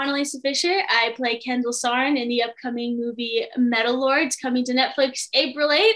Analesa Fisher. I play Kendall Sarn in the upcoming movie Metal Lords coming to Netflix April 8th.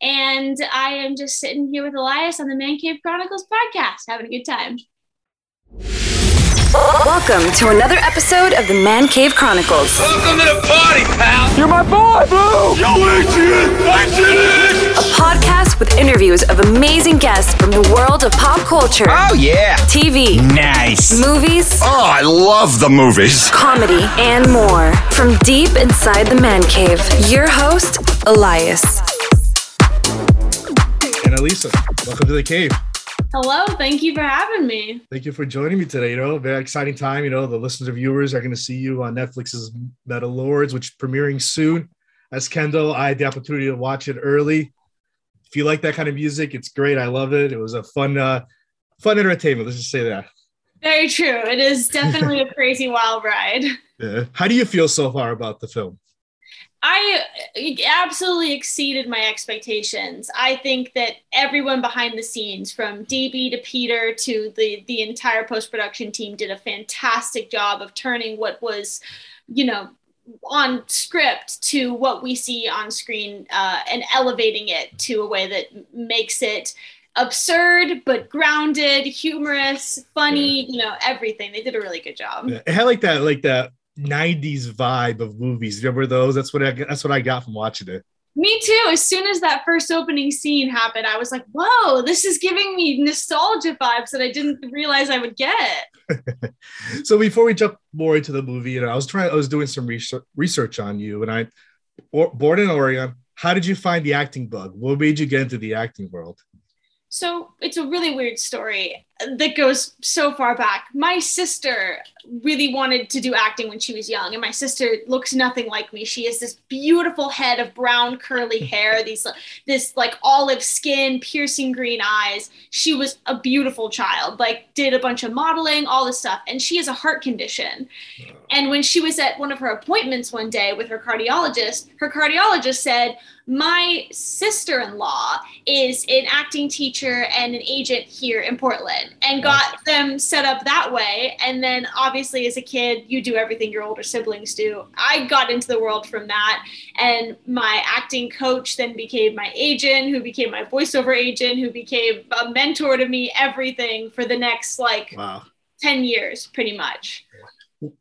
And I am just sitting here with Elias on the Man Cave Chronicles podcast, having a good time. Welcome to another episode of the Man Cave Chronicles. Welcome to the party, pal. You're my boy, Blue. Yo, Adrian, Adrian. A podcast with interviews of amazing guests from the world of pop culture, Oh yeah. TV, Nice. movies, Oh, I love the movies. comedy, and more. From deep inside the Man Cave, your host, Elias. Analesa, welcome to the cave. Hello, thank you for having me. Thank you for joining me today. You know, very exciting time. You know, the listeners, viewers are going to see you on Netflix's Metal Lords, which is premiering soon. As Kendall, I had the opportunity to watch it early. If you like that kind of music, it's great. I love it. It was a fun, uh, fun entertainment. Let's just say that. Very true. It is definitely a crazy wild ride. Yeah. How do you feel so far about the film? I absolutely exceeded my expectations. I think that everyone behind the scenes, from DB to Peter to the the entire post production team, did a fantastic job of turning what was, you know, on script to what we see on screen uh, and elevating it to a way that makes it absurd but grounded, humorous, funny. You know, everything. They did a really good job. Yeah. Had like that, like that '90s vibe of movies. Remember those? That's what I, that's what I got from watching it. Me too. As soon as that first opening scene happened, I was like, whoa, this is giving me nostalgia vibes that I didn't realize I would get. so before we jump more into the movie, you know, I was trying, I was doing some research research on you, and I, or, born in Oregon. How did you find the acting bug? What made you get into the acting world? So it's a really weird story that goes so far back. My sister really wanted to do acting when she was young, and my sister looks nothing like me. She has this beautiful head of brown curly hair, these this like olive skin, piercing green eyes. She was a beautiful child, like did a bunch of modeling, all this stuff, and she has a heart condition. And when she was at one of her appointments one day with her cardiologist, her cardiologist said, My sister in law is an acting teacher and an agent here in Portland, and got them set up that way. And then, obviously, as a kid, you do everything your older siblings do. I got into the world from that. And my acting coach then became my agent, who became my voiceover agent, who became a mentor to me, everything for the next like Wow. 10 years, pretty much.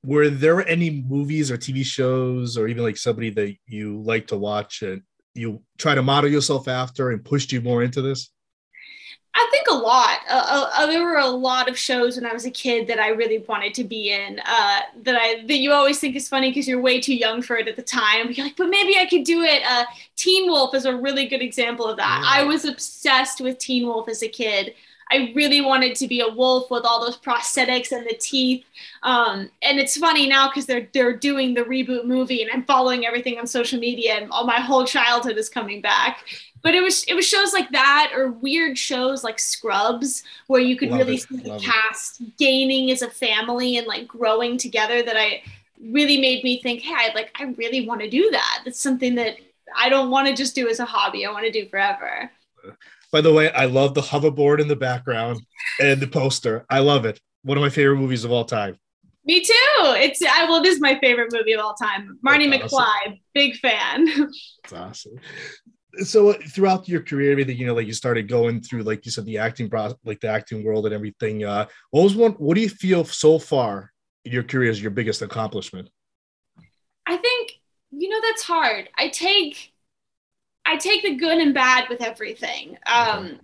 Were there any movies or TV shows, or even like somebody that you like to watch and you try to model yourself after and pushed you more into this? I think a lot. Uh, uh, there were a lot of shows when I was a kid that I really wanted to be in. Uh, that I that you always think is funny because you're way too young for it at the time. You're like, but maybe I could do it. Uh, Teen Wolf is a really good example of that. Yeah. I was obsessed with Teen Wolf as a kid. I really wanted to be a wolf with all those prosthetics and the teeth. Um, and it's funny now because they're they're doing the reboot movie, and I'm following everything on social media, and all my whole childhood is coming back. But it was it was shows like that or weird shows like Scrubs where you could Love really it, see the love it. cast gaining as a family and like growing together. That I really made me think, hey, I like I really want to do that. That's something that I don't want to just do as a hobby. I want to do forever. By the way, I love the hoverboard in the background and the poster. I love it. One of my favorite movies of all time. Me too. It's I well, this is my favorite movie of all time. Marty That's awesome. McFly, big fan. It's awesome. So uh, throughout your career, everything you know, like you started going through, like you said, the acting process, like the acting world and everything. Uh, what was one? What do you feel so far in your career is your biggest accomplishment? I think you know that's hard. I take I take the good and bad with everything. Um,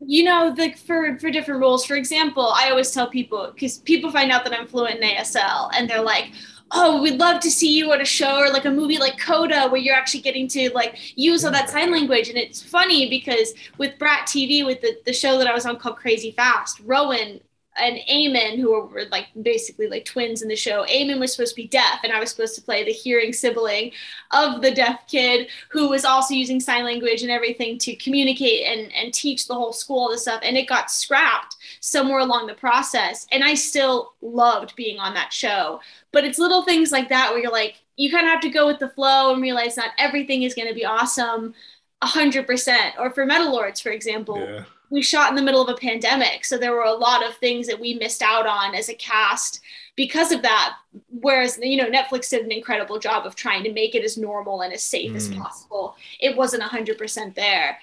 you know, the for for different roles. For example, I always tell people because people find out that I'm fluent in ASL, and they're like, "Oh, we'd love to see you at a show or like a movie like Coda, where you're actually getting to like use all that sign language." And it's funny because with Brat TV, with the the show that I was on called Crazy Fast, Rowan and Eamon, who were like basically like twins in the show. Eamon was supposed to be deaf, and I was supposed to play the hearing sibling of the deaf kid who was also using sign language and everything to communicate and, and teach the whole school all this stuff. And it got scrapped somewhere along the process. And I still loved being on that show. But it's little things like that where you're like, you kind of have to go with the flow and realize not everything is going to be awesome 100%. Or for Metal Lords, for example, Yeah. We shot in the middle of a pandemic. So there were a lot of things that we missed out on as a cast because of that. Whereas, you know, Netflix did an incredible job of trying to make it as normal and as safe mm. as possible. It wasn't 100% there.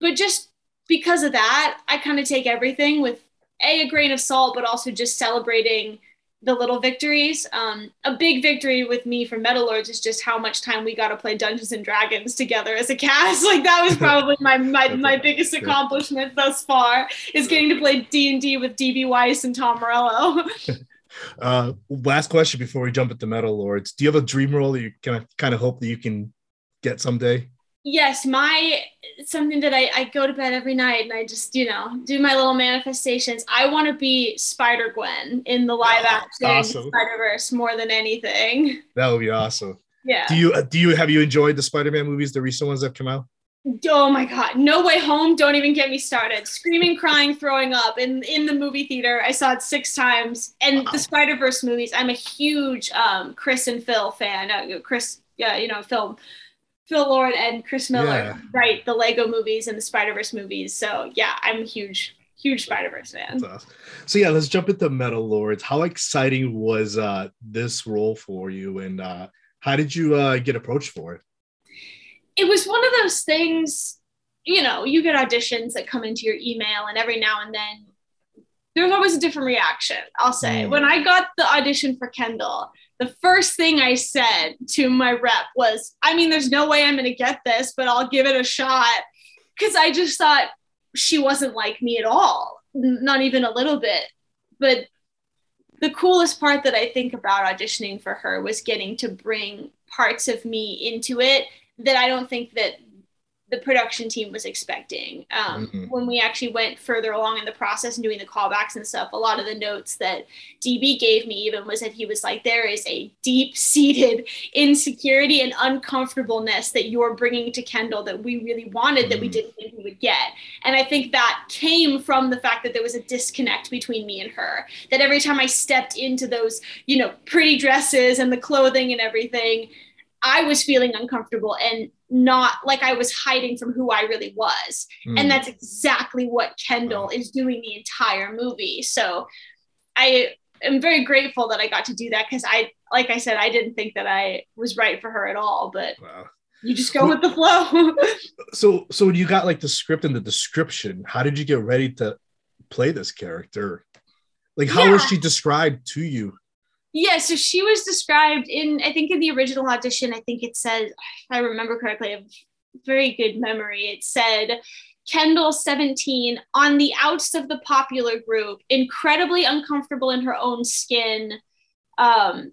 But just because of that, I kind of take everything with a, a grain of salt, but also just celebrating the little victories. Um, a big victory with me for Metal Lords is just how much time we got to play Dungeons and Dragons together as a cast. Like that was probably my my, my biggest accomplishment thus far is getting to play D and D with DB Weiss and Tom Morello. uh, last question before we jump into Metal Lords: Do you have a dream role that you kind of kind of hope that you can get someday? Yes, my something that I, I go to bed every night and I just, you know, do my little manifestations. I want to be Spider Gwen in the live oh, action awesome. Spider Verse more than anything. That would be awesome. Yeah. Do you do you have you enjoyed the Spider Man movies, the recent ones that come out? Oh my god, No Way Home, don't even get me started. Screaming, crying, throwing up in in the movie theater. I saw it 6 times. And wow. the Spider-Verse movies, I'm a huge um, Chris and Phil fan. Uh, Chris, yeah, you know, Phil Phil Lord and Chris Miller yeah. write the Lego movies and the Spider Verse movies. So yeah, I'm a huge, huge Spider Verse fan. Awesome. So yeah, let's jump into Metal Lords. How exciting was uh, this role for you, and uh, how did you uh, get approached for it? It was one of those things, you know, you get auditions that come into your email, and every now and then there's always a different reaction. I'll say mm. when I got the audition for Kendall the first thing I said to my rep was, I mean, there's no way I'm going to get this, but I'll give it a shot. Because I just thought she wasn't like me at all, not even a little bit. But the coolest part that I think about auditioning for her was getting to bring parts of me into it that I don't think that the production team was expecting. Um, mm-hmm. When we actually went further along in the process and doing the callbacks and stuff, a lot of the notes that DB gave me even was that he was like, there is a deep seated insecurity and uncomfortableness that you're bringing to Kendall that we really wanted mm-hmm. that we mm-hmm. didn't think we would get. And I think that came from the fact that there was a disconnect between me and her. That every time I stepped into those, you know, pretty dresses and the clothing and everything, I was feeling uncomfortable and not like I was hiding from who I really was. Mm. And that's exactly what Kendall is doing the entire movie. So I am very grateful that I got to do that because I, like I said, I didn't think that I was right for her at all, but wow. you just go with the flow. so, so when you got like the script and the description, how did you get ready to play this character? Like, how yeah. was she described to you? Yeah, so she was described in, I think in the original audition, I think it said, if I remember correctly, a very good memory. It said, Kendall, 17, on the outs of the popular group, incredibly uncomfortable in her own skin. Um,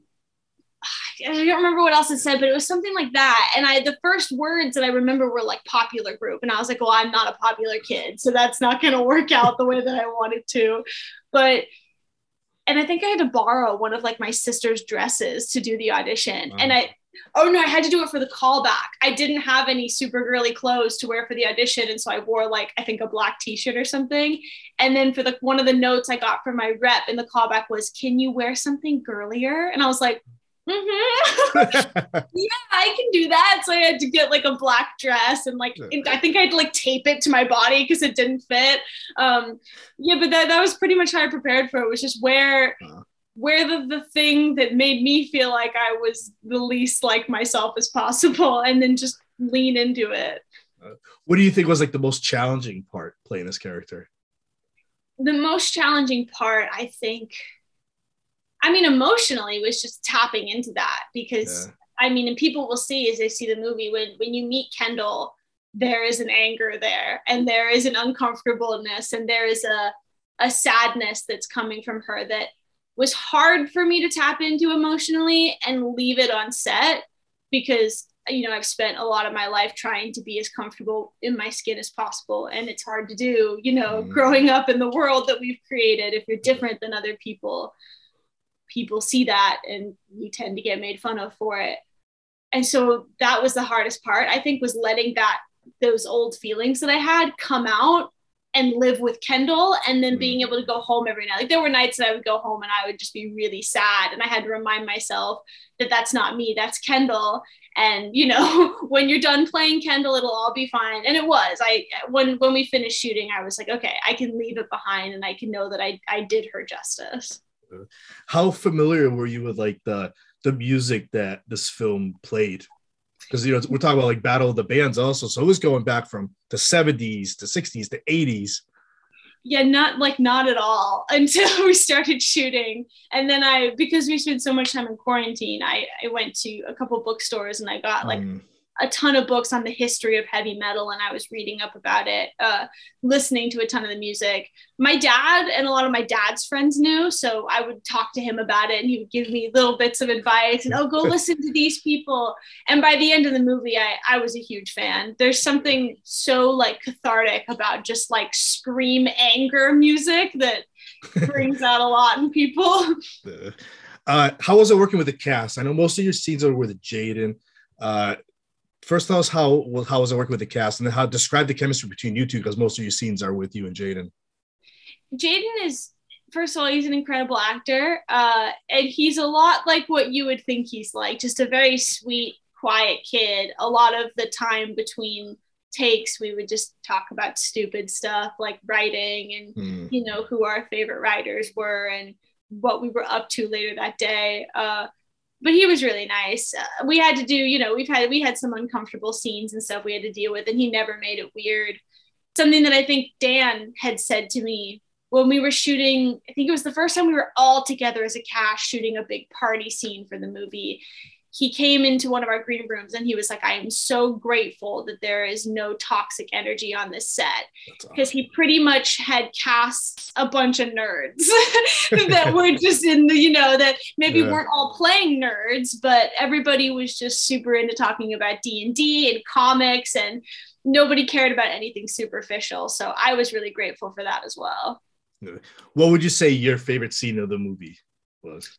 I don't remember what else it said, but it was something like that. And I, the first words that I remember were like popular group. And I was like, well, I'm not a popular kid. So that's not going to work out the way that I wanted to. But and I think I had to borrow one of like my sister's dresses to do the audition. Wow. And I, oh no, I had to do it for the callback. I didn't have any super girly clothes to wear for the audition. And so I wore like, I think a black t-shirt or something. And then for the, one of the notes I got from my rep in the callback was, can you wear something girlier? And I was like, Mm-hmm. yeah, I can do that. So I had to get like a black dress and like I think I had to like tape it to my body because it didn't fit. Um, yeah, but that, that was pretty much how I prepared for it. Was just wear uh-huh. wear the, the thing that made me feel like I was the least like myself as possible, and then just lean into it. Uh, what do you think was like the most challenging part playing this character? The most challenging part, I think I mean, emotionally was just tapping into that because yeah. I mean, and people will see as they see the movie when when you meet Kendall, there is an anger there, and there is an uncomfortableness, and there is a a sadness that's coming from her that was hard for me to tap into emotionally and leave it on set because you know I've spent a lot of my life trying to be as comfortable in my skin as possible and it's hard to do you know mm. growing up in the world that we've created if you're different than other people people see that and you tend to get made fun of for it and so that was the hardest part i think was letting that those old feelings that i had come out and live with Kendall and then Mm. being able to go home every night. Like there were nights that I would go home and I would just be really sad and I had to remind myself that that's not me, that's Kendall. And you know, when you're done playing Kendall, it'll all be fine. And it was. I when when we finished shooting, I was like, okay, I can leave it behind and I can know that I I did her justice. How familiar were you with like the the music that this film played? Because you know we're talking about like Battle of the Bands also, so it was going back from the 70s to 60s to 80s. yeah not like not at all until we started shooting and then i because we spent so much time in quarantine i i went to a couple bookstores and i got like Mm. A ton of books on the history of heavy metal and i was reading up about it uh, listening to a ton of the music my dad and a lot of my dad's friends knew so i would talk to him about it and he would give me little bits of advice and oh go listen to these people and by the end of the movie i i was a huge fan there's something so like cathartic about just like scream anger music that brings out a lot in people Uh, how was it working with the cast? I know most of your scenes are with Jaeden. Uh, first, tell us how well, how was it working with the cast, and then how describe the chemistry between you two because most of your scenes are with you and Jaeden. Jaeden is first of all he's an incredible actor uh, and he's a lot like what you would think he's like just a very sweet quiet kid a lot of the time between takes we would just talk about stupid stuff like writing and Hmm. you know who our favorite writers were and what we were up to later that day uh, but he was really nice. Uh, we had to do you know we've had we had some uncomfortable scenes and stuff we had to deal with and he never made it weird. Something that i think dan had said to me when we were shooting i think it was the first time we were all together as a cast shooting a big party scene for the movie he came into one of our green rooms and he was like i am so grateful that there is no toxic energy on this set because he pretty much had cast a bunch of nerds that were just in the you know that maybe Yeah. weren't all playing nerds but everybody was just super into talking about d&d and comics and nobody cared about anything superficial so i was really grateful for that as well What would you say your favorite scene of the movie was?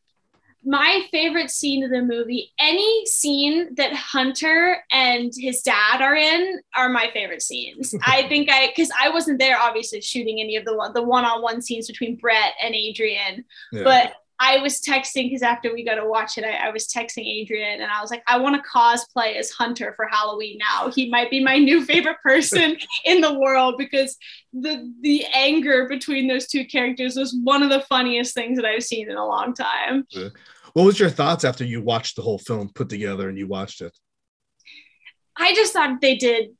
My favorite scene of the movie any scene that hunter and his dad are in are my favorite scenes i think i because i wasn't there obviously shooting any of the one the one-on-one scenes between brett and adrian Yeah. but I was texting because after we got to watch it, I, I was texting Adrian and I was like, I want to cosplay as Hunter for Halloween now. He might be my new favorite person in the world because the the anger between those two characters was one of the funniest things that I've seen in a long time. What was your thoughts after you watched the whole film put together and you watched it? I just thought they did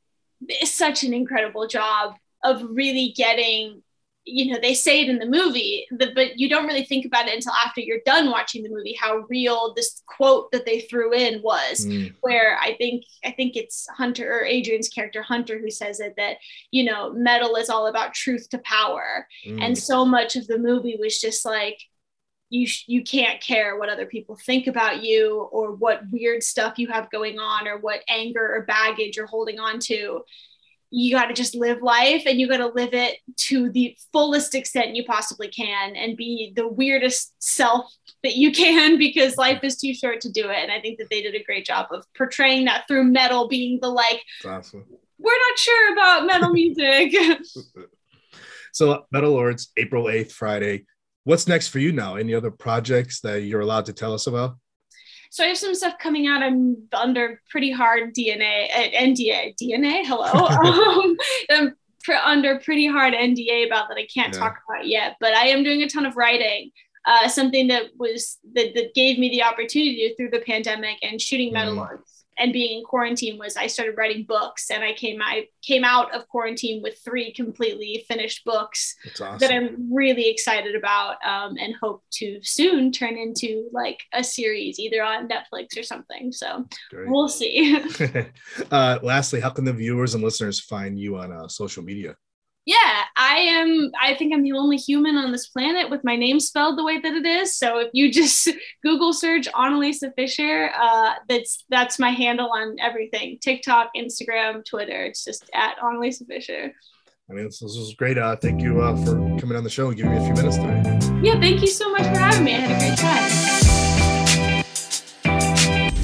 such an incredible job of really getting you know they say it in the movie but you don't really think about it until after you're done watching the movie how real this quote that they threw in was Mm. where i think i think it's hunter or adrian's character hunter who says it that you know metal is all about truth to power Mm. and so much of the movie was just like you sh- you can't care what other people think about you or what weird stuff you have going on or what anger or baggage you're holding on to you got to just live life and you got to live it to the fullest extent you possibly can and be the weirdest self that you can because life is too short to do it and i think that they did a great job of portraying that through metal being the like awesome. we're not sure about metal music So Metal Lords, April 8th, Friday. What's next for you now? Any other projects that you're allowed to tell us about? So I have some stuff coming out. I'm under pretty hard DNA, uh, NDA, DNA. Hello, um, I'm pr- under pretty hard NDA about that I can't Yeah. talk about yet. But I am doing a ton of writing. Uh, something that was that, that gave me the opportunity through the pandemic and shooting Metal Mm. Lords and being in quarantine was I started writing books and I came I came out of quarantine with three completely finished books awesome. that I'm really excited about um, and hope to soon turn into like a series either on Netflix or something. So Great. we'll see. uh, lastly, how can the viewers and listeners find you on uh, social media? Yeah, I am. I think I'm the only human on this planet with my name spelled the way that it is. So if you just Google search Analesa Fisher, uh, that's that's my handle on everything: TikTok, Instagram, Twitter. It's just at Analesa Fisher. I mean, this, this was great. Uh, thank you uh, for coming on the show and giving me a few minutes today. Yeah, thank you so much for having me. I had a great time.